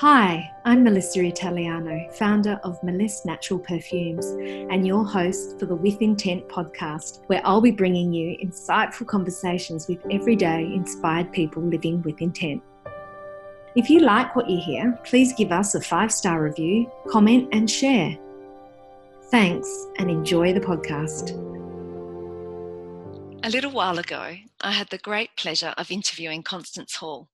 Hi, I'm Melissa Italiano, founder of Meliss Natural Perfumes, and your host for the With Intent podcast, where I'll be bringing you insightful conversations with everyday inspired people living with intent. If you like what you hear, please give us a five star review, comment, and share. Thanks, and enjoy the podcast. A little while ago, I had the great pleasure of interviewing Constance Hall,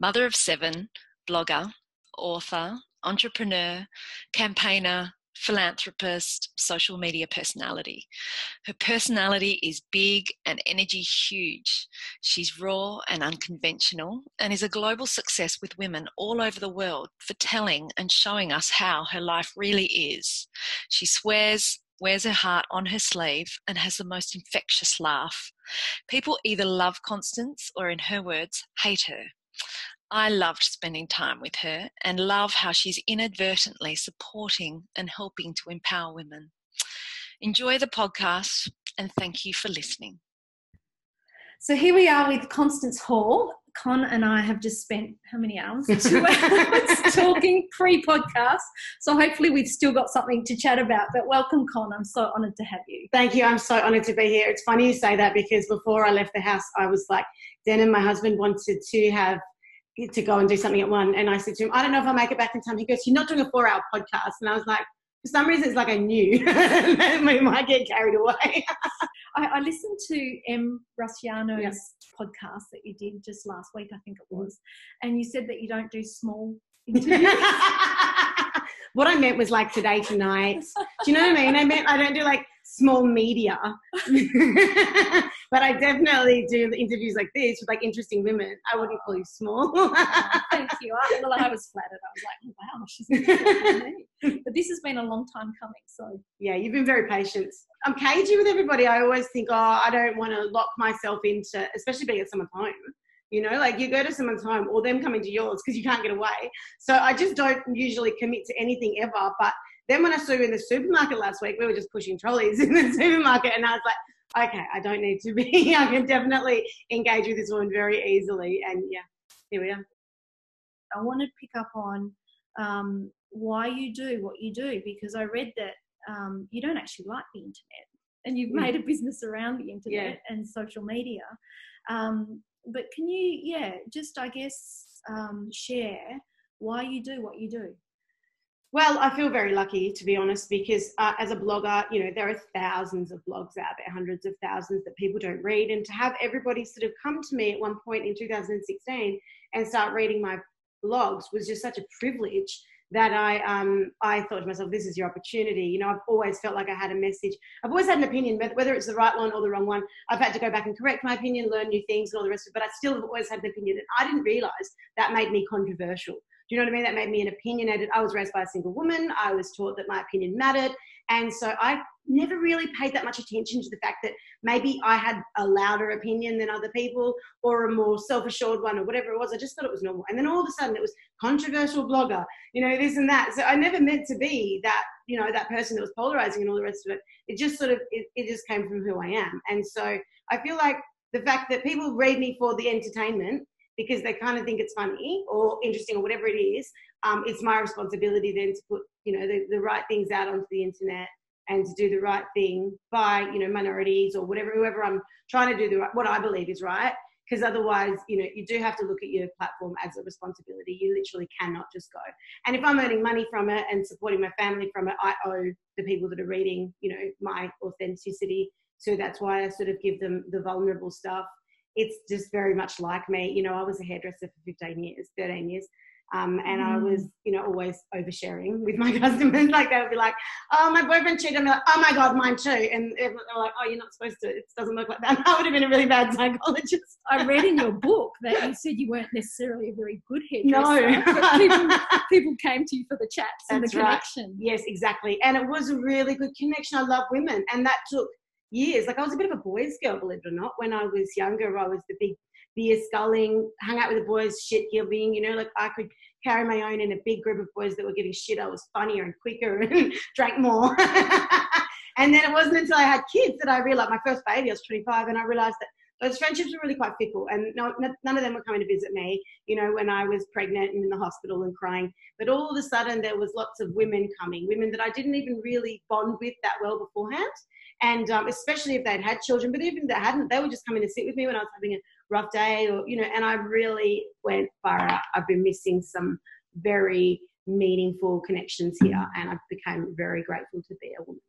mother of seven, blogger, author, entrepreneur, campaigner, philanthropist, social media personality. Her personality is big and energy huge. She's raw and unconventional and is a global success with women all over the world for telling and showing us how her life really is. She swears, wears her heart on her sleeve, and has the most infectious laugh. People either love Constance or, in her words, hate her. I loved spending time with her and love how she's inadvertently supporting and helping to empower women. Enjoy the podcast and thank you for listening. So here we are with Constance Hall. Con and I have just spent how many hours? Two hours talking pre podcast. So hopefully we've still got something to chat about. But welcome, Con. I'm so honoured to have you. Thank you. I'm so honoured to be here. It's funny you say that because before I left the house, I was like, Dan and my husband wanted to have to go and do something at one. And I said to him, I don't know if I'll make it back in time. He goes, You're not doing a four hour podcast. And I was like, for some reason, it's like I knew we might get carried away. I, I, listened to Em Rusciano's yep. podcast that you did just last week, I think it mm-hmm. was, and you said that you don't do small interviews. what I meant was like today, tonight. Do you know what I mean? I meant I don't do like small media. but I definitely do interviews like this with like interesting women. I wouldn't call you small. oh, thank you. I, well, I was flattered. I was like, oh, wow, she's me. But this has been a long time coming. So yeah, you've been very patient. I'm cagey with everybody. I always think, oh, I don't want to lock myself into, especially being at someone's home. You know, like you go to someone's home or them coming to yours because you can't get away. So I just don't usually commit to anything ever. But then when I saw you in the supermarket last week, we were just pushing trolleys in the supermarket, and I was like, okay, I don't need to be. I can definitely engage with this woman very easily, and yeah, here we are. I want to pick up on um, why you do what you do because I read that um, you don't actually like the internet, and you've made a business around the internet yeah. and social media. Um, but can you, yeah, just I guess um, share why you do what you do? Well, I feel very lucky to be honest, because uh, as a blogger, you know, there are thousands of blogs out there, hundreds of thousands that people don't read. And to have everybody sort of come to me at one point in 2016 and start reading my blogs was just such a privilege that I um, I thought to myself, this is your opportunity. You know, I've always felt like I had a message. I've always had an opinion, whether it's the right one or the wrong one. I've had to go back and correct my opinion, learn new things, and all the rest of it. But I still have always had an opinion, and I didn't realize that made me controversial. Do you know what I mean? That made me an opinionated. I was raised by a single woman. I was taught that my opinion mattered. And so I never really paid that much attention to the fact that maybe I had a louder opinion than other people or a more self assured one or whatever it was. I just thought it was normal. And then all of a sudden it was controversial blogger, you know, this and that. So I never meant to be that, you know, that person that was polarizing and all the rest of it. It just sort of, it, it just came from who I am. And so I feel like the fact that people read me for the entertainment because they kind of think it's funny or interesting or whatever it is. Um, it's my responsibility then to put you know the, the right things out onto the internet and to do the right thing by you know minorities or whatever whoever I'm trying to do the right, what I believe is right. Because otherwise, you know, you do have to look at your platform as a responsibility. You literally cannot just go. And if I'm earning money from it and supporting my family from it, I owe the people that are reading, you know, my authenticity. So that's why I sort of give them the vulnerable stuff it's just very much like me. You know, I was a hairdresser for 15 years, 13 years. Um, and mm. I was, you know, always oversharing with my customers. Like they would be like, "Oh, my boyfriend cheated." I'm like, "Oh my god, mine too." And they're like, "Oh, you're not supposed to. It doesn't look like that." I would have been a really bad psychologist. I read in your book that you said you weren't necessarily a very good hairdresser. No, people, people, came to you for the chats That's and the connection. Yes, exactly. And it was a really good connection. I love women, and that took years. Like I was a bit of a boys' girl, believe it or not. When I was younger, I was the big beer sculling, hung out with the boys, shit giving. You know, like I could carry my own in a big group of boys that were getting shit. I was funnier and quicker and drank more. and then it wasn't until I had kids that I realized my first baby. I was 25, and I realized that those friendships were really quite fickle, and no, none of them were coming to visit me. You know, when I was pregnant and in the hospital and crying, but all of a sudden there was lots of women coming, women that I didn't even really bond with that well beforehand, and um, especially if they'd had children. But even if they hadn't, they were just coming to sit with me when I was having a rough day, or you know. And I really went far out. I've been missing some very meaningful connections here, and I became very grateful to be a woman.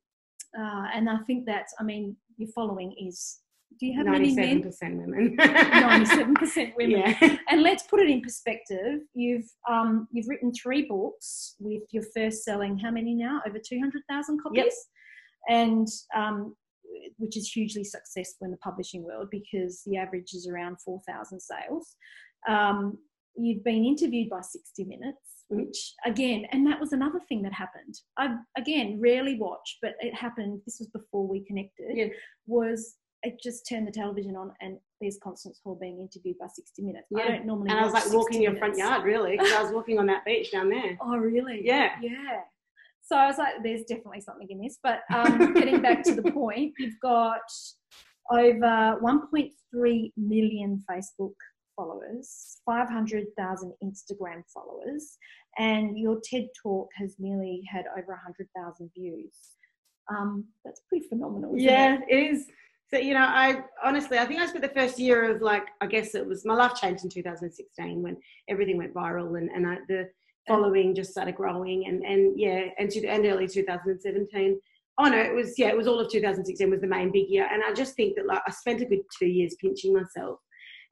Uh, and I think that's, I mean, your following is. Do you have 97% many men? women. Ninety-seven percent women. Yeah. And let's put it in perspective. You've um, you've written three books with your first selling how many now? Over two hundred thousand copies, Yep. and um, which is hugely successful in the publishing world because the average is around four thousand sales. Um, you've been interviewed by 60 Minutes, Mhm. which again, and that was another thing that happened. I again rarely watch, but it happened. This was before we connected. Yeah. Was it just turned the television on and there's Constance Hall being interviewed by 60 Minutes. I Yeah. don't normally. And I was like walking 60 your front yard, really, because I was walking on that beach down there. Oh, really? Yeah. Yeah. So I was like, there's definitely something in this. But um, getting back to the point, you've got over 1.3 million Facebook followers, 500,000 Instagram followers, and your TED Talk has nearly had over 100,000 views. Um, that's pretty phenomenal. Isn't Yeah, It? it is. So, you know, I honestly, I think I spent the first year of like, I guess it was my life changed in 2016 when everything went viral and, and I, the following just started growing and, and yeah, and, to, and early 2017. Oh no, it was, yeah, it was all of 2016 was the main big year. And I just think that like I spent a good two years pinching myself.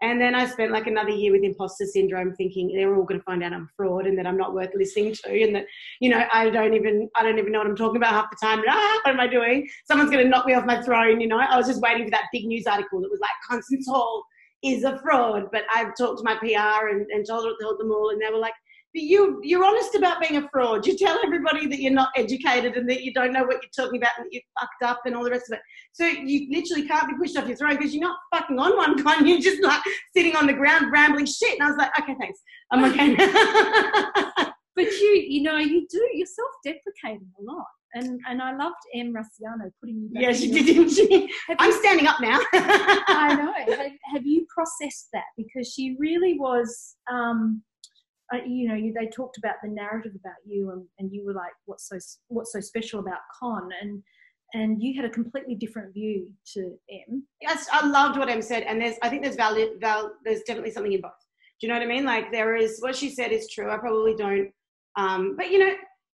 And then I spent like another year with imposter syndrome thinking they're all going to find out I'm fraud and that I'm not worth listening to and that, you know, I don't even, I don't even know what I'm talking about half the time. And, ah, what am I doing? Someone's going to knock me off my throne, you know. I was just waiting for that big news article that was like, Constance Hall is a fraud. But I've talked to my PR and, and told, told them all and they were like, you, you're honest about being a fraud. You tell everybody that you're not educated and that you don't know what you're talking about and that you're fucked up and all the rest of it. So you literally can't be pushed off your throne because you're not fucking on one con. You're just like sitting on the ground rambling shit. And I was like, okay, thanks. I'm okay now. But you, you know, you do, you're self-deprecating a lot. And, and I loved Em Rusciano putting you back yeah, she did, didn't she? I'm you- standing up now. I know. Have, have you processed that? Because she really was, um, uh, you know, you, they talked about the narrative about you, and, and you were like, "What's so what's so special about Con?" And and you had a completely different view to Em. Yes, I loved what Em said, and there's I think there's value. Val, there's definitely something in both. Do you know what I mean? Like there is what she said is true. I probably don't, um, but you know,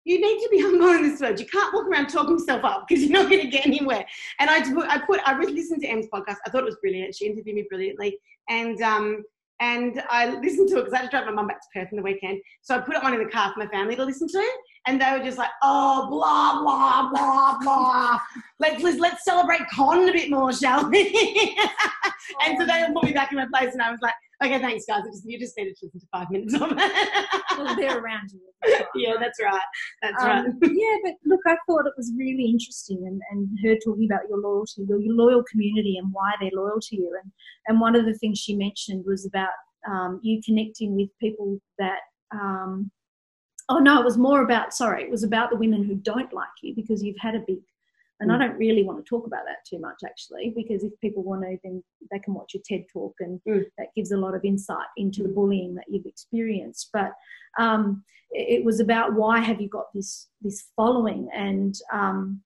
you need to be humble in this world. You can't walk around talking yourself up because you're not going to get anywhere. And I put, I put, I listened to Em's podcast. I thought it was brilliant. She interviewed me brilliantly, and um, and I listened to it because I had to drive my mum back to Perth in the weekend. So I put it on in the car for my family to listen to, and they were just like, "Oh, blah blah blah blah. let's let's, let's celebrate con a bit more, shall we?" and so they put me back in my place, and I was like, "Okay, thanks, guys. Just, you just needed to listen to five minutes of it." Well, they're around you. yeah, right? that's right. That's right. Um, yeah, but look, I thought it was really interesting, and, and her talking about your loyalty, your, your loyal community, and why they're loyal to you. And and one of the things she mentioned was about um, you connecting with people that. Um, oh no, it was more about. Sorry, it was about the women who don't like you because you've had a big. And I Mm. don't really want to talk about that too much, actually, because if people want to, then they can watch your TED talk, and Mm. that gives a lot of insight into the bullying that you've experienced. But um, it it was about why have you got this this following and um,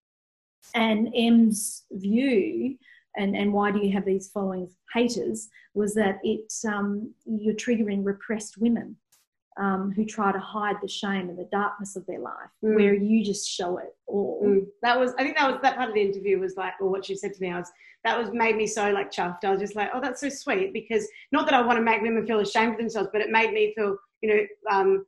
and Em's view and and why do you have these following haters was that it um, you're triggering repressed women um, who try to hide the shame and the darkness of their life Mm. where you just show it all. Mm, that was I think that was that part of the interview was like or what she said to me I was that was made me so like chuffed. I was just like oh that's so sweet because not that I want to make women feel ashamed of themselves but it made me feel you know um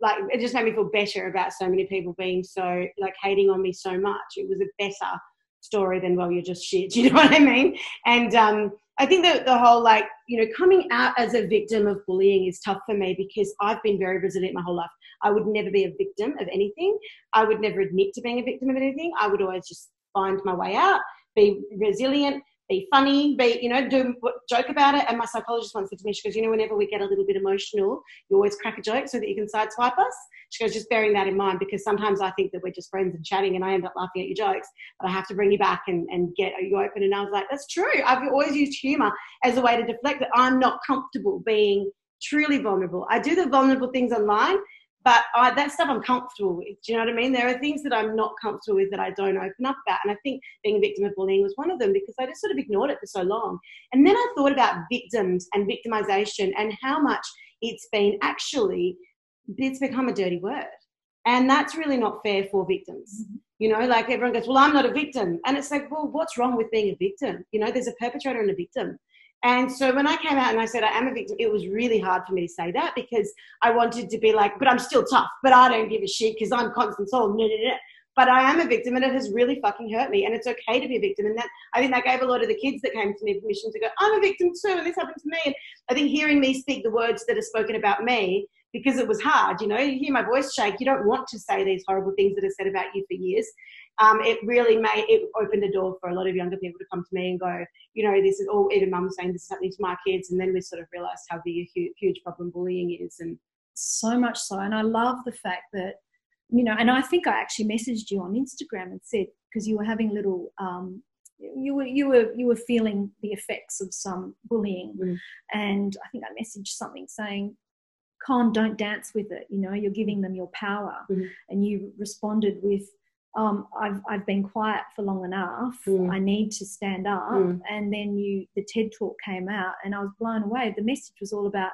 like it just made me feel better about so many people being so like hating on me so much. It was a better story than well you're just shit you know what I mean? And um I think that the whole like you know coming out as a victim of bullying is tough for me because I've been very resilient my whole life I would never be a victim of anything I would never admit to being a victim of anything. I would always just find my way out, be resilient, be funny, be, you know, do joke about it. And my psychologist once said to me, she goes, you know, whenever we get a little bit emotional, you always crack a joke so that you can sideswipe us. She goes, just bearing that in mind because sometimes I think that we're just friends and chatting and I end up laughing at your jokes, but I have to bring you back and, and get you open. And I was like, that's true. I've always used humor as a way to deflect that I'm not comfortable being truly vulnerable. I do the vulnerable things online but I, that stuff I'm comfortable with. Do you know what I mean? There are things that I'm not comfortable with that I don't open up about. And I think being a victim of bullying was one of them because I just sort of ignored it for so long. And then I thought about victims and victimization and how much it's been actually, it's become a dirty word. And that's really not fair for victims. Mm-hmm. You know, like everyone goes, well, I'm not a victim. And it's like, well, what's wrong with being a victim? You know, there's a perpetrator and a victim. And so when I came out and I said I am a victim, it was really hard for me to say that because I wanted to be like, but I'm still tough, but I don't give a shit because I'm Constance Hall. But I am a victim and it has really fucking hurt me. And it's okay to be a victim. And that I think that gave a lot of the kids that came to me permission to go, I'm a victim too, and this happened to me. And I think hearing me speak the words that are spoken about me, because it was hard, you know, you hear my voice shake, you don't want to say these horrible things that are said about you for years um, it really made it opened the door for a lot of younger people to come to me and go, you know, this is all. Even mum saying this is happening to my kids, and then we sort of realised how big a huge, huge problem bullying is, and so much so. And I love the fact that you know, and I think I actually messaged you on Instagram and said because you were having little. Um, you were you were you were feeling the effects of some bullying, mm. and I think I messaged something saying con don't dance with it you know you're giving them your power mm-hmm. and you responded with um, I've, I've been quiet for long enough. Mm. I need to stand up. Mm. And then you, the TED talk came out, and I was blown away. The message was all about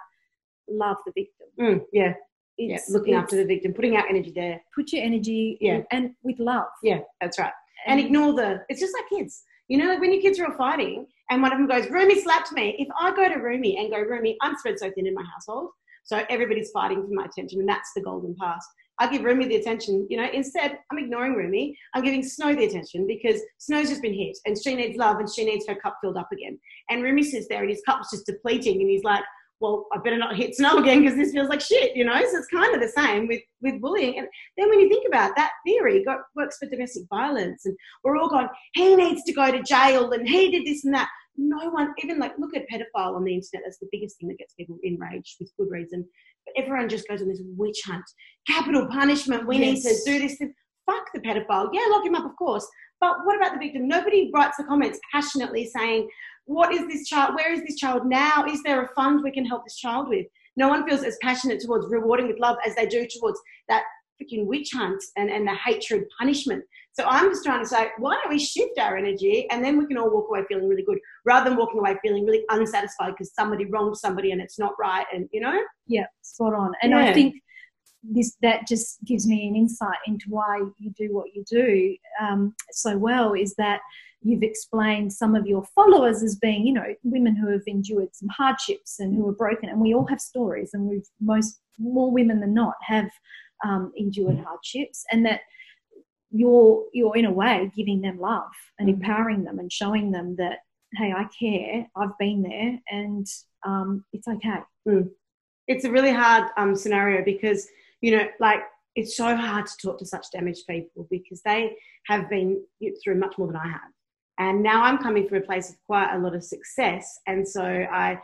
love the victim. Mm, yeah, yeah, looking after the victim, putting out energy there. Put your energy, yeah, in, and with love. Yeah, that's right. And, and, ignore the. It's just like kids. You know, like when your kids are all fighting, and one of them goes, "Rumi slapped me." If I go to Rumi and go, "Rumi, I'm spread so thin in my household, so everybody's fighting for my attention," and that's the golden pass I give Rumi the attention. You know, instead, I'm ignoring Rumi. I'm giving Snow the attention because Snow's just been hit and she needs love and she needs her cup filled up again. And Rumi sits there and his cup's just depleting and he's like, well, I better not hit Snow again because this feels like shit, you know? So it's kind of the same with, with bullying. And then when you think about that theory got, works for domestic violence and we're all going, he needs to go to jail and he did this and that. No one, even like, look at pedophile on the internet. That's the biggest thing that gets people enraged with good reason everyone just goes on this witch hunt. Capital punishment. We yes. need to do this. Fuck the pedophile. Yeah, lock him up, of course. But what about the victim? Nobody writes the comments passionately saying, what is this child? Where is this child now? Is there a fund we can help this child with? No one feels as passionate towards rewarding with love as they do towards that freaking witch hunt and, and the hatred punishment. So I'm just trying to say, why don't we shift our energy and then we can all walk away feeling really good rather than walking away feeling really unsatisfied because somebody wronged somebody and it's not right and you know? Yeah, spot on. And yeah. I think this that just gives me an insight into why you do what you do um, so well is that you've explained some of your followers as being, you know, women who have endured some hardships and who are broken. And we all have stories, and we've most more women than not have um, endured hardships, and that you're you're in a way giving them love and mm-hmm. empowering them and showing them that hey, I care, I've been there, and um, it's okay. Mm. It's a really hard um, scenario because you know, like it's so hard to talk to such damaged people because they have been through much more than I have. And now I'm coming from a place of quite a lot of success. And so I,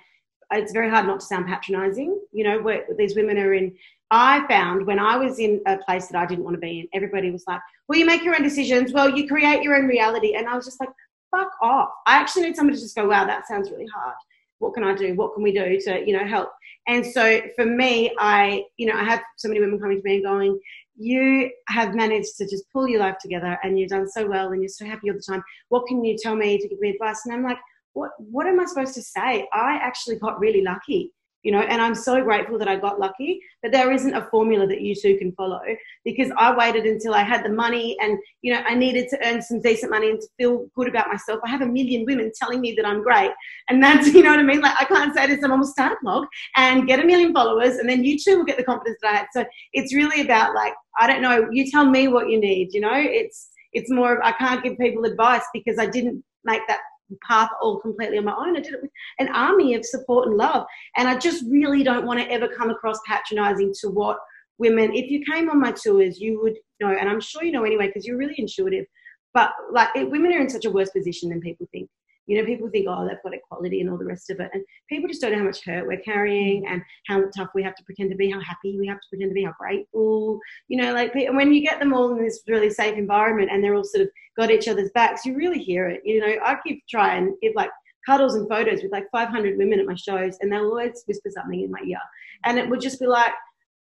it's very hard not to sound patronizing. You know, where these women are in I found when I was in a place that I didn't want to be in, everybody was like, well, you make your own decisions. Well, you create your own reality. And I was just like, fuck off. I actually need somebody to just go, wow, that sounds really hard. What can I do? What can we do to, you know, help? And so for me, I, you know, I have so many women coming to me and going, you have managed to just pull your life together and you've done so well and you're so happy all the time. What can you tell me to give me advice? And I'm like, what, what am I supposed to say? I actually got really lucky you know and i'm so grateful that i got lucky but there isn't a formula that you two can follow because i waited until i had the money and you know i needed to earn some decent money and to feel good about myself. I have a million women telling me that i'm great and that's you know what i mean? Like i can't say to someone will start a blog and get a million followers and then you too will get the confidence that i had. So it's really about like i don't know you tell me what you need you know? It's it's more of i can't give people advice because i didn't make that path all completely on my own. I did it with an army of support and love. And I just really don't want to ever come across patronizing to what women, if you came on my tours, you would know, and I'm sure you know anyway, because you're really intuitive. But like women are in such a worse position than people think. You know, people think, oh, they've got equality and all the rest of it. And people just don't know how much hurt we're carrying mm. and how tough we have to pretend to be, how happy we have to pretend to be, how grateful. You know, like and when you get them all in this really safe environment and they're all sort of got each other's backs, you really hear it. You know, I keep trying, give like cuddles and photos with like 500 women at my shows and they'll always whisper something in my ear. And it would just be like,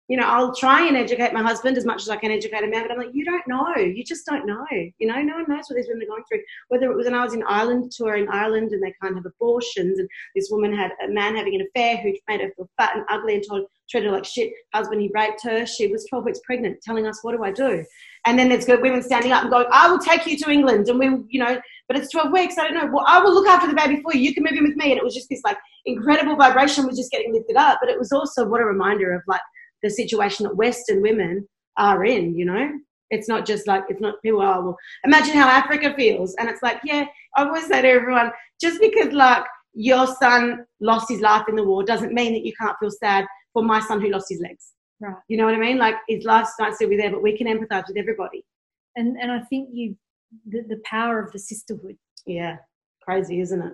you know, I'll try and educate my husband as much as I can educate a man, but I'm like, you don't know. You just don't know. You know, no one knows what these women are going through. Whether it was when I was in Ireland, touring Ireland, and they can't have abortions, and this woman had a man having an affair who made her feel fat and ugly and told, treated her like shit. Husband, he raped her. She was 12 weeks pregnant, telling us, what do I do? And then there's good women standing up and going, I will take you to England. And we, you know, but it's 12 weeks. I don't know. Well, I will look after the baby for you. You can move in with me. And it was just this like incredible vibration was just getting lifted up. But it was also what a reminder of like, the situation that Western women are in, you know? It's not just like, it's not people, oh, well, imagine how Africa feels. And it's like, yeah, I always say to everyone, just because like your son lost his life in the war doesn't mean that you can't feel sad for my son who lost his legs. Right. You know what I mean? Like his life might still be there, but we can empathize with everybody. And and I think you the, the power of the sisterhood. Yeah. Crazy, isn't it?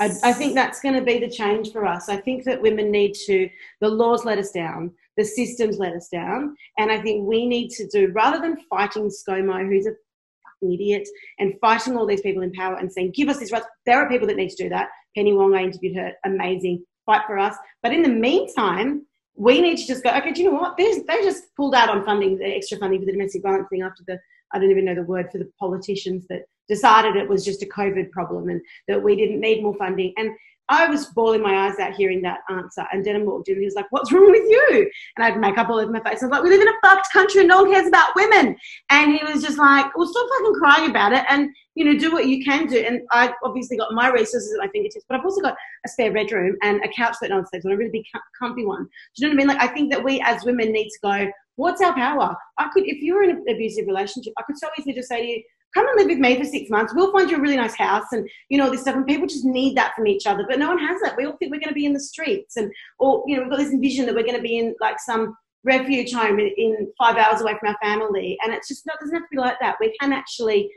I, I think that's going to be the change for us. I think that women need to, the laws let us down, the systems let us down. And I think we need to do, rather than fighting ScoMo, who's a fucking idiot, and fighting all these people in power and saying, give us this right. There are people that need to do that. Penny Wong, I interviewed her, amazing, fight for us. But in the meantime, we need to just go, okay, do you know what? There's, they just pulled out on funding, the extra funding for the domestic violence thing after the, I don't even know the word for the politicians that decided it was just a COVID problem and that we didn't need more funding. And I was bawling my eyes out hearing that answer. And Denim walked in and he was like, What's wrong with you? And I had makeup all over my face. I was like, We live in a fucked country and no one cares about women. And he was just like, Well, stop fucking crying about it and, you know, do what you can do. And I've obviously got my resources at my fingertips, but I've also got a spare bedroom and a couch that no one sleeps on, a really big, comfy one. Do you know what I mean? Like, I think that we as women need to go, What's our power? I could, if you were in an abusive relationship, I could so easily just say to you, come and live with me for six months. We'll find you a really nice house and, you know, this stuff. And people just need that from each other, but no one has that. We all think we're going to be in the streets and, or, you know, we've got this vision that we're going to be in like some refuge home in, in five hours away from our family. And it's just not, doesn't have to be like that. We can actually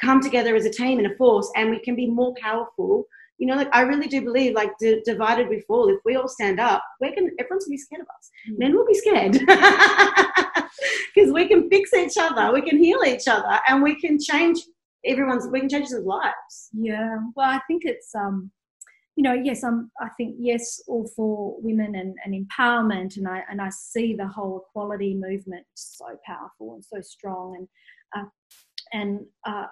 come together as a team and a force and we can be more powerful. You know, like I really do believe, like d- divided we fall. If we all stand up, we can. Everyone's gonna be scared of us. Mm. Men will be scared. because we can fix each other, we can heal each other, and we can change everyone's. We can change their lives. Yeah. Well, I think it's um, you know, yes, I'm. I think yes, all for women and, and empowerment, and I and I see the whole equality movement so powerful and so strong, and uh, and uh,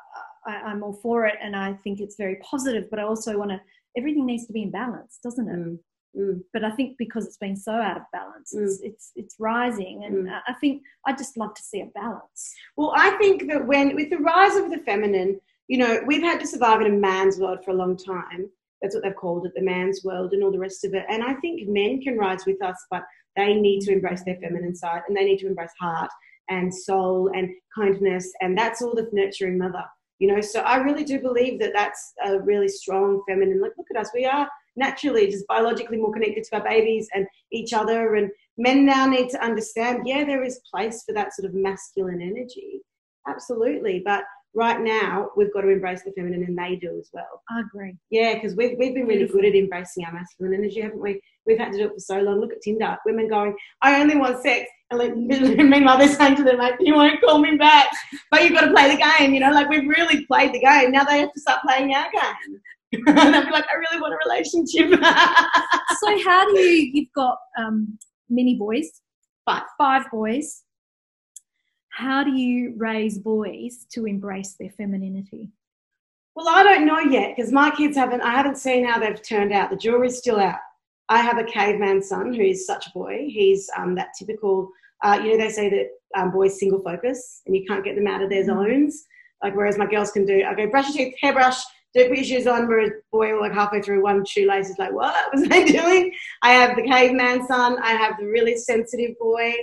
I, am all for it, and I think it's very positive. But I also want to. Everything needs to be in balance, doesn't it? Mm. Mm. But I think because it's been so out of balance, mm. it's, it's, it's rising, and mm. I think I just love to see a balance. Well, I think that when with the rise of the feminine, you know, we've had to survive in a man's world for a long time. That's what they've called it, the man's world, and all the rest of it. And I think men can rise with us, but they need to embrace their feminine side, and they need to embrace heart and soul and kindness, and that's all the nurturing mother. You know, so I really do believe that that's a really strong feminine. Like, look at us, we are naturally just biologically more connected to our babies and each other. And men now need to understand, yeah, there is place for that sort of masculine energy. Absolutely. But right now, we've got to embrace the feminine and they do as well. I agree. Yeah, because we've, we've been really good at embracing our masculine energy, haven't we? We've had to do it for so long. Look at Tinder. Women going, I only want sex. And like, meanwhile, they're saying to them, like, you won't call me back. But you've got to play the game, you know? Like, we've really played the game. Now they have to start playing our game. and I'd be like, I really want a relationship. so how do you? You've got um, many boys, five, five boys. How do you raise boys to embrace their femininity? Well, I don't know yet because my kids haven't. I haven't seen how they've turned out. The jury's still out. I have a caveman son who is such a boy. He's um, that typical. Uh, you know, they say that um, boys single focus and you can't get them out of their mm-hmm. zones. Like whereas my girls can do. I go brush your teeth, hairbrush, don't put your shoes on. Whereas boy, like halfway through one shoelace is like, what was I doing? I have the caveman son. I have the really sensitive boy.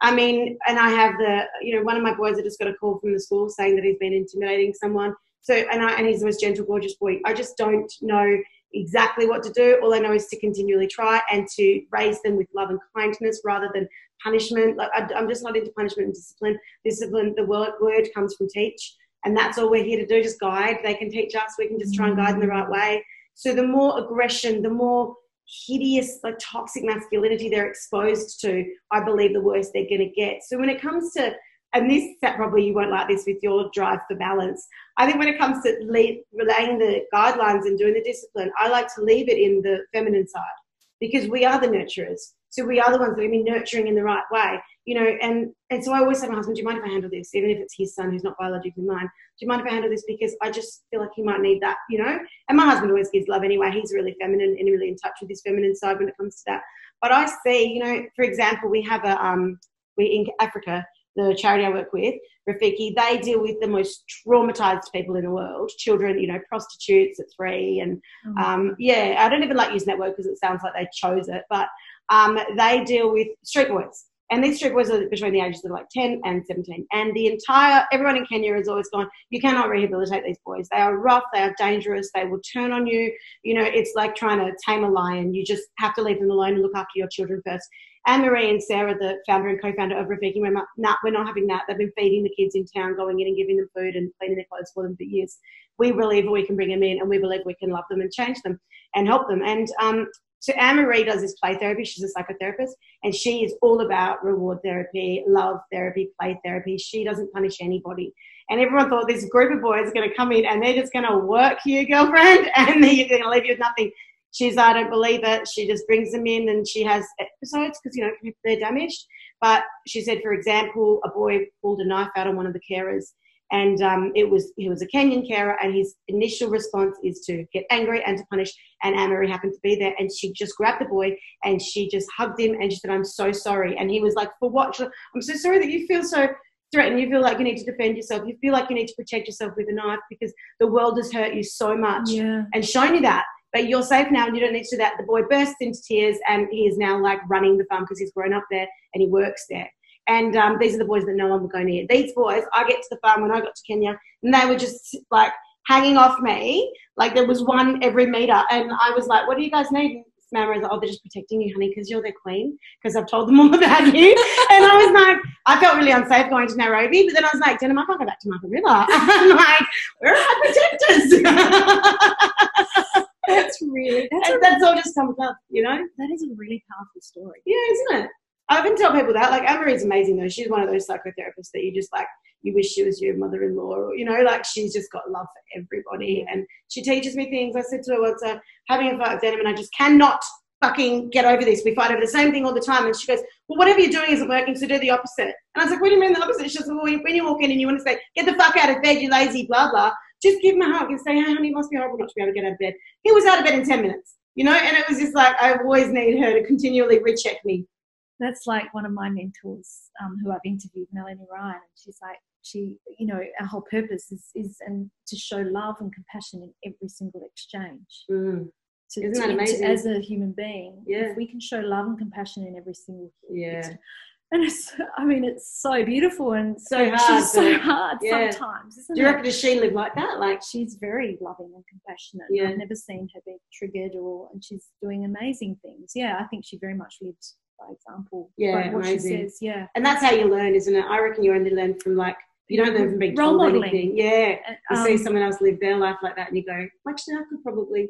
I mean, and I have the, you know, one of my boys that just got a call from the school saying that he's been intimidating someone. So, and I, and he's the most gentle, gorgeous boy. I just don't know exactly what to do. All I know is to continually try and to raise them with love and kindness rather than punishment. Like I, am just not into punishment and discipline. Discipline, the word, word comes from teach and that's all we're here to do, just guide. They can teach us, we can just try and guide in the right way. So the more aggression, the more hideous, like toxic masculinity they're exposed to, I believe the worse they're going to get. So when it comes to, and this that probably you won't like this with your drive for balance. I think when it comes to lead, relaying the guidelines and doing the discipline, I like to leave it in the feminine side because we are the nurturers. So we are the ones that are be nurturing in the right way, you know. And and so I always say to my husband, "Do you mind if I handle this?" Even if it's his son who's not biologically mine, do you mind if I handle this? Because I just feel like he might need that, you know. And my husband always gives love anyway. He's really feminine and really in touch with his feminine side when it comes to that. But I see, you know, for example, we have a um, we in Africa the charity I work with, Rafiki, they deal with the most traumatized people in the world, children, you know, prostitutes at three. And mm-hmm. um, yeah, I don't even like using that word because it sounds like they chose it, but um, they deal with street boys. And these street boys are between the ages of like 10 and 17. And the entire, everyone in Kenya has always gone, you cannot rehabilitate these boys. They are rough, they are dangerous, they will turn on you. You know, it's like trying to tame a lion. You just have to leave them alone and look after your children first. Anne Marie and Sarah, the founder and co-founder of Rafiki, went, nah, we're not having that. They've been feeding the kids in town, going in and giving them food and cleaning their clothes for them for years. We believe we can bring them in and we believe we can love them and change them and help them. And um, so Anne Marie does this play therapy. She's a psychotherapist and she is all about reward therapy, love therapy, play therapy. She doesn't punish anybody. And everyone thought this group of boys are going to come in and they're just going to work you, girlfriend, and they're going to leave you with nothing she's I don't believe it. She just brings them in and she has episodes because you know they're damaged. But she said, for example, a boy pulled a knife out on one of the carers, and um, it was he was a Kenyan carer, and his initial response is to get angry and to punish. And Anne Marie happened to be there, and she just grabbed the boy and she just hugged him and she said, "I'm so sorry." And he was like, "For what?" I'm so sorry that you feel so threatened. You feel like you need to defend yourself. You feel like you need to protect yourself with a knife because the world has hurt you so much yeah. and shown you that but you're safe now and you don't need to do that. The boy bursts into tears and he is now like running the farm because he's grown up there and he works there. And um, these are the boys that no one will go near. These boys, I get to the farm when I got to Kenya and they were just like hanging off me. Like there was one every meter. And I was like, what do you guys need? Mama was like, oh, they're just protecting you, honey, because you're their queen, because I've told them all about you. and I was like, I felt really unsafe going to Nairobi, but then I was like, Denim, I can't go back to Margaret River. I'm like, where are my protectors? That's really that's, a, that's all just comes up, you know. That is a really powerful story. Yeah, isn't it? I often tell people that. Like Anne Marie's amazing though. She's one of those psychotherapists that you just like you wish she was your mother-in-law, or you know, like she's just got love for everybody, and she teaches me things. I said to her once, uh, having a fight with Denim, and I just cannot fucking get over this. We fight over the same thing all the time. And she goes, well, whatever you're doing isn't working, so do the opposite. And I was like, what do you mean the opposite? She goes, well, when you walk in and you want to say, get the fuck out of bed, you lazy, blah, blah, just give him a hug and say, hey, honey, it must be horrible not to be able to get out of bed. He was out of bed in 10 minutes, you know? And it was just like, I always need her to continually recheck me. That's like one of my mentors um, who I've interviewed, Melanie Ryan. And she's like, she, you know, our whole purpose is, is and to show love and compassion in every single exchange. Mm. To, Isn't that amazing? To, as a human being, yeah. if we can show love and compassion in every single yeah. Exchange, and it's i mean it's so beautiful and so hard so hard yeah. sometimes do you reckon does she live like that like she's very loving and compassionate yeah. i've never seen her be triggered or and she's doing amazing things yeah i think she very much lives by example yeah what amazing. she says yeah and that's how you learn isn't it i reckon you only learn from like you don't learn from being Role told modeling. anything yeah you um, see someone else live their life like that and you go actually i could probably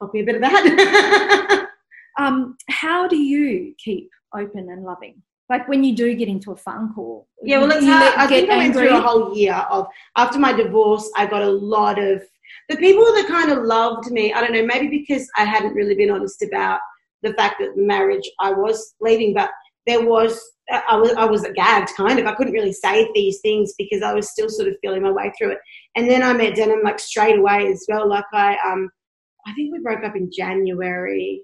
copy a bit of that um how do you keep open and loving like when you do get into a funk or yeah well it's hard. i think i went through a whole year of after my divorce i got a lot of the people that kind of loved me i don't know maybe because i hadn't really been honest about the fact that the marriage i was leaving but there was I was I was gagged kind of. I couldn't really say these things because I was still sort of feeling my way through it. And then I met Denim like straight away as well. Like I um I think we broke up in January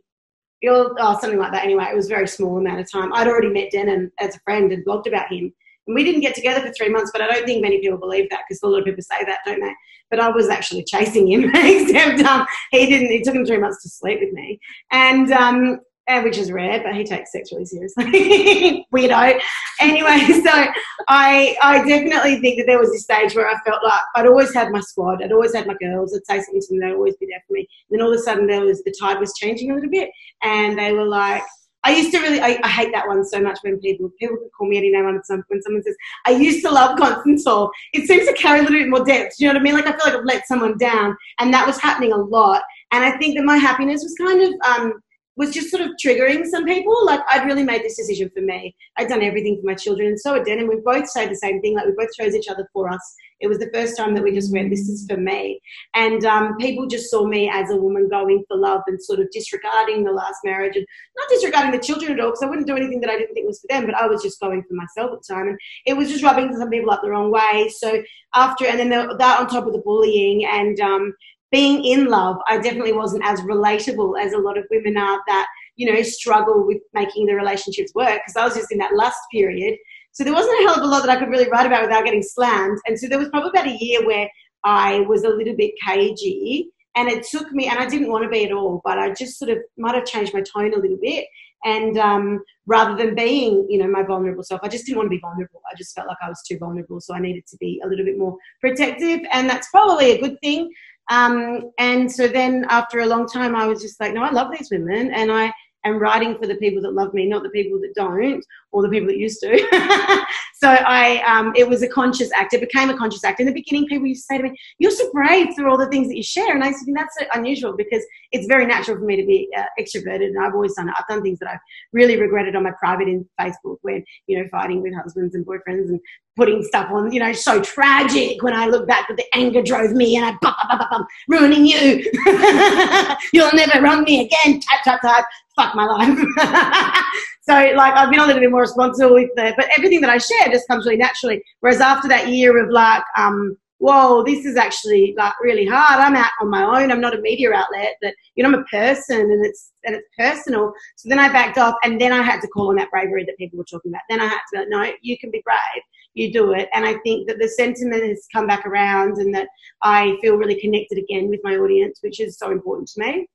oh, something like that. Anyway, it was a very small amount of time. I'd already met Denim as a friend and blogged about him. And we didn't get together for three months, but I don't think many people believe that because a lot of people say that, don't they? But I was actually chasing him, except um, he didn't. It took him three months to sleep with me, and um, which is rare, but he takes sex really seriously. Weirdo. Anyway, so I I definitely think that there was a stage where I felt like I'd always had my squad, I'd always had my girls, I'd say something to them, they'd always be there for me. And then all of a sudden there was the tide was changing a little bit and they were like I used to really, I, I, hate that one so much when people people can call me any name on some when someone says I used to love Constance Hall. It seems to carry a little bit more depth. You know what I mean? Like I feel like I've let someone down, and that was happening a lot. And I think that my happiness was kind of um, was just sort of triggering some people. Like I'd really made this decision for me. I'd done everything for my children, and so had Den, and we both said the same thing. Like we both chose each other for us. It was the first time that we just went, "This is for me." And um, people just saw me as a woman going for love and sort of disregarding the last marriage and not disregarding the children at all, because I wouldn't do anything that I didn't think was for them. But I was just going for myself at the time, and it was just rubbing some people up the wrong way. So after, and then the, that on top of the bullying and um, being in love, I definitely wasn't as relatable as a lot of women are that, you know, struggle with making the relationships work because I was just in that lust period. So there wasn't a hell of a lot that I could really write about without getting slammed. And so there was probably about a year where I was a little bit cagey and it took me, and I didn't want to be at all, but I just sort of might have changed my tone a little bit. And um, rather than being, you know, my vulnerable self, I just didn't want to be vulnerable. I just felt like I was too vulnerable. So I needed to be a little bit more protective. And that's probably a good thing um, and so then after a long time, I was just like, no, I love these women. And I am writing for the people that love me, not the people that don't or the people that used to. so I, um, it was a conscious act. It became a conscious act. In the beginning, people used to say to me, you're so brave through all the things that you share. And I said, that's so unusual because it's very natural for me to be uh, extroverted. And I've always done it. I've done things that I've really regretted on my private in Facebook when, you know, fighting with husbands and boyfriends and putting stuff on, you know, so tragic when I look back that the anger drove me and I, bum, bum, bum, ruining you. You'll never wrong me again. Tap, tap, tap. Fuck my life. so, like, I've been a little bit more responsible with the, but everything that I share just comes really naturally. Whereas after that year of like, um, whoa, this is actually like really hard. I'm out on my own. I'm not a media outlet. That you know, I'm a person, and it's and it's personal. So then I backed off, and then I had to call on that bravery that people were talking about. Then I had to go, no, you can be brave you do it. And I think that the sentiment has come back around and that I feel really connected again with my audience, which is so important to me.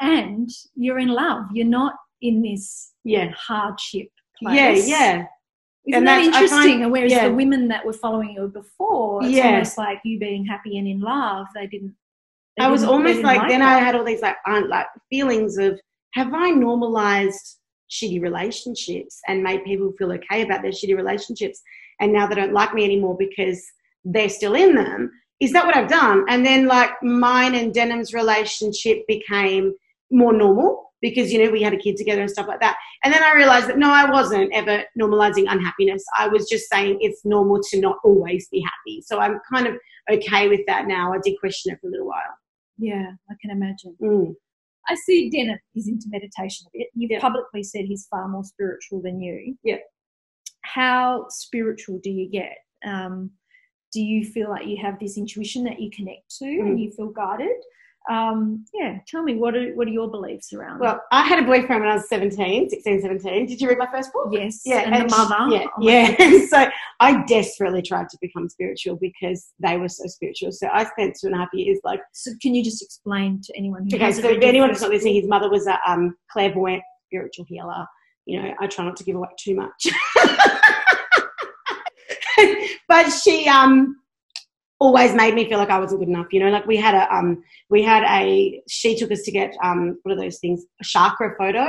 And you're in love. You're not in this yeah. hardship place. Yeah, yeah. Isn't and that interesting? Find, whereas yeah. the women that were following you before, it's yeah. almost like you being happy and in love. They didn't. They I was didn't, almost like, like then that. I had all these like like feelings of have I normalized shitty relationships and made people feel okay about their shitty relationships? and now they don't like me anymore because they're still in them. Is that what I've done? And then like mine and Denim's relationship became more normal because you know we had a kid together and stuff like that. And then I realized that no, I wasn't ever normalizing unhappiness. I was just saying it's normal to not always be happy. So I'm kind of okay with that now. I did question it for a little while. Yeah, I can imagine. Mm. I see Denim is into meditation a bit. You've publicly said he's far more spiritual than you. Yeah how spiritual do you get? Um, do you feel like you have this intuition that you connect to mm. and you feel guided? Um, yeah, tell me, what are, what are your beliefs around Well, I had a boyfriend when I was 17, 16, 17. Did you read my first book? Yes. Yeah. And, and the mother. Yeah. yeah. so I desperately tried to become spiritual because they were so spiritual. So I spent two and a half years like. So can you just explain to anyone who Okay, so anyone who's not listening, his mother was a um, clairvoyant spiritual healer. You know, I try not to give away too much. but she um always made me feel like I wasn't good enough. You know, like we had a um we had a she took us to get um what are those things a chakra photo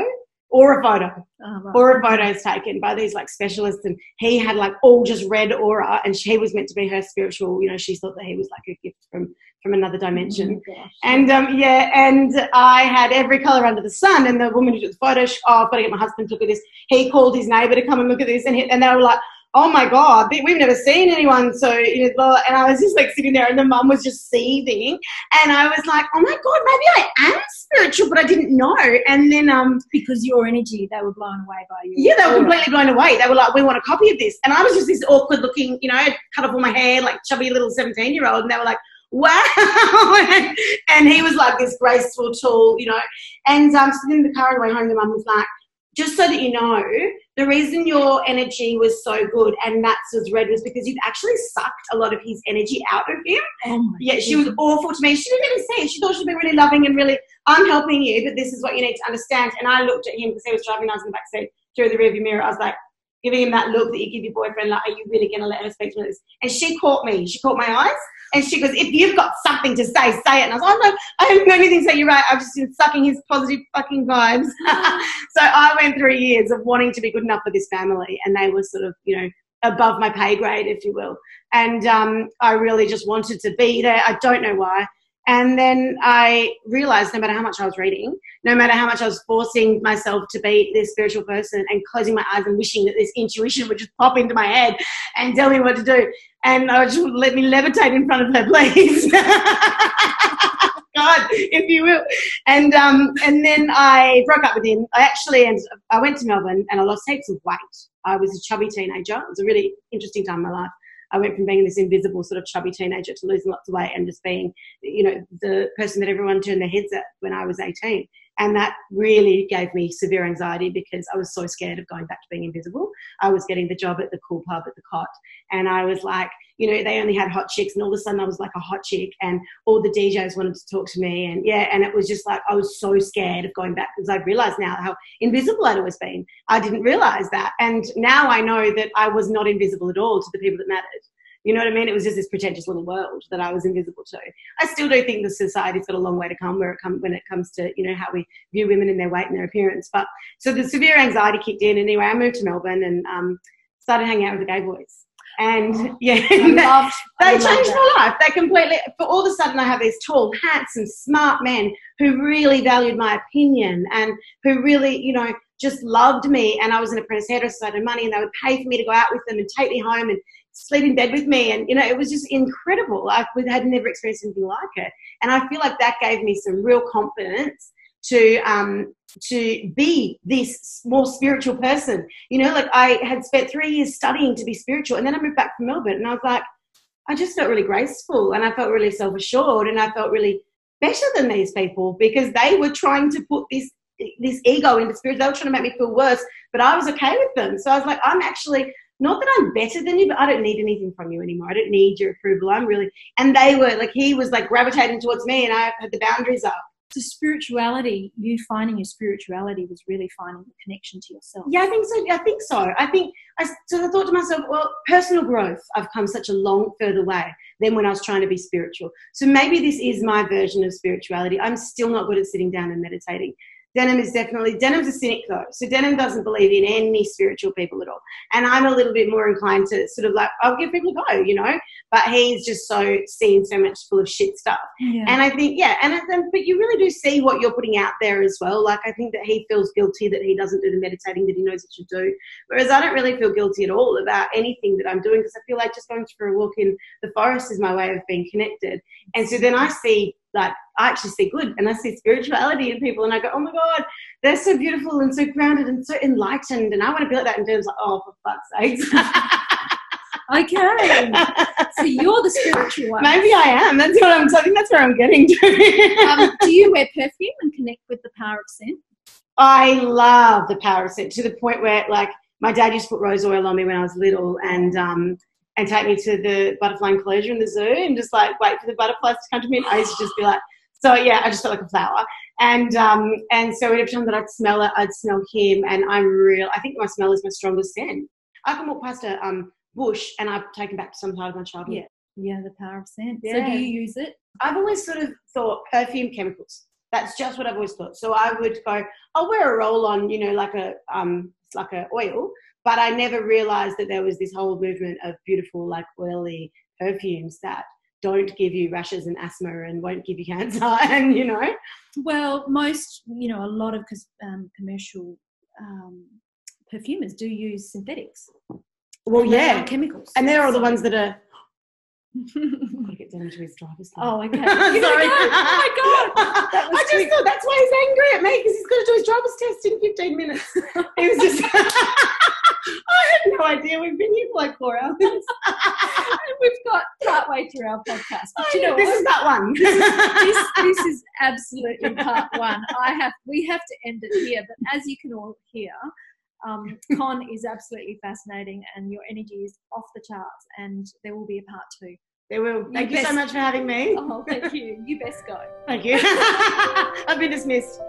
or a photo oh, right. or a photos taken by these like specialists and he had like all just red aura and she was meant to be her spiritual you know she thought that he was like a gift from from another dimension oh and um yeah and i had every color under the sun and the woman who took the photo oh i've got to get my husband to look at this he called his neighbor to come and look at this and, he, and they were like oh my god we've never seen anyone so you know, and i was just like sitting there and the mum was just seething and i was like oh my god maybe i am spiritual but i didn't know and then um because your energy they were blown away by you. Yeah they were completely blown away. They were like we want a copy of this and i was just this awkward looking you know cut off all my hair like chubby little 17 year old and they were like wow and he was like this graceful tall you know and um sitting in the car on the way home the mum was like just so that you know, the reason your energy was so good and Matt's was red was because you've actually sucked a lot of his energy out of him. Oh yeah, she was awful to me. She didn't even say it. She thought she'd be really loving and really, I'm helping you, but this is what you need to understand. And I looked at him because he was driving, I was in the back seat through the rearview mirror. I was like, giving him that look that you give your boyfriend, like, are you really going to let her speak to this? And she caught me. She caught my eyes. And she goes, if you've got something to say, say it. And I was like, oh, I haven't got anything to say. You're right. I've just been sucking his positive fucking vibes. so I went through years of wanting to be good enough for this family. And they were sort of, you know, above my pay grade, if you will. And um, I really just wanted to be there. I don't know why. And then I realized no matter how much I was reading, no matter how much I was forcing myself to be this spiritual person and closing my eyes and wishing that this intuition would just pop into my head and tell me what to do. And I would just let me levitate in front of her, please. God, if you will. And um, and then I broke up with him. I actually and I went to Melbourne and I lost heaps of weight. I was a chubby teenager. It was a really interesting time in my life. I went from being this invisible sort of chubby teenager to losing lots of weight and just being, you know, the person that everyone turned their heads at when I was 18. And that really gave me severe anxiety because I was so scared of going back to being invisible. I was getting the job at the cool pub at the Cott. And I was like, you know, they only had hot chicks. And all of a sudden I was like a hot chick. And all the DJs wanted to talk to me. And yeah, and it was just like, I was so scared of going back because I realized now how invisible I'd always been. I didn't realize that. And now I know that I was not invisible at all to the people that mattered. You know what I mean? It was just this pretentious little world that I was invisible to. I still do think the society's got a long way to come where it come when it comes to you know how we view women and their weight and their appearance. But so the severe anxiety kicked in. Anyway, I moved to Melbourne and um, started hanging out with the gay boys. And oh, yeah, loved, they changed my life. They completely. For all of a sudden, I have these tall, handsome, smart men who really valued my opinion and who really, you know, just loved me. And I was an apprentice hairdresser, so I had money, and they would pay for me to go out with them and take me home and sleep in bed with me. And, you know, it was just incredible. I had never experienced anything like it. And I feel like that gave me some real confidence to um, to be this more spiritual person. You know, like I had spent three years studying to be spiritual, and then I moved back from Melbourne, and I was like, I just felt really graceful, and I felt really self assured, and I felt really better than these people because they were trying to put this this ego into spirit. They were trying to make me feel worse, but I was okay with them. So I was like, I'm actually not that I'm better than you, but I don't need anything from you anymore. I don't need your approval. I'm really, and they were like, he was like gravitating towards me and I had the boundaries up. So spirituality, you finding your spirituality was really finding the connection to yourself. Yeah, I think so. I think so. I think I so I thought to myself, well, personal growth. I've come such a long further way than when I was trying to be spiritual. So maybe this is my version of spirituality. I'm still not good at sitting down and meditating. Denim is definitely Denim's a cynic though, so Denim doesn't believe in any spiritual people at all. And I'm a little bit more inclined to sort of like I'll give people a go, you know. But he's just so seen so much full of shit stuff. Yeah. And I think yeah, and then but you really do see what you're putting out there as well. Like I think that he feels guilty that he doesn't do the meditating that he knows he should do, whereas I don't really feel guilty at all about anything that I'm doing because I feel like just going for a walk in the forest is my way of being connected. And so then I see like I actually see good and I see spirituality in people and I go, oh my God, they're so beautiful and so grounded and so enlightened. And I want to be like that in terms like, oh, for fuck's sake. okay. So you're the spiritual one. Maybe I am. That's what I'm, I think that's where I'm getting to. um, do you wear perfume and connect with the power of scent? I love the power of scent to the point where like my dad used to put rose oil on me when I was little and um, and take me to the butterfly enclosure in the zoo and just like wait for the butterflies to come to me. And I used to just be like, so yeah, I just felt like a flower. And um, and so every time that I'd smell it, I'd smell him, and I'm real. I think my smell is my strongest scent. I can walk past a um, bush and I've taken back to some part of my childhood. Yeah, yeah, the power of scent. Yeah. So do you use it? I've always sort of thought perfume chemicals. That's just what I've always thought. So I would go, I'll wear a roll on, you know, like a um, like a oil, but I never realized that there was this whole movement of beautiful, like oily perfumes that don't give you rashes and asthma and won't give you cancer and you know well most you know a lot of um, commercial um, perfumers do use synthetics well yeah chemicals and they're all the ones that are to get down to his driver's Oh, okay. Sorry. oh my god! I just thought that's why he's angry at me because he's got to do his driver's test in 15 minutes. he was just. No idea. We've been here for like four hours. we've got part way through our podcast. But you know this is part one. this, this is absolutely part one. I have we have to end it here, but as you can all hear, um, Con is absolutely fascinating, and your energy is off the charts. And there will be a part two. There will. Thank you, you so much for having me. Oh, thank you. You best go. Thank you. I've been dismissed.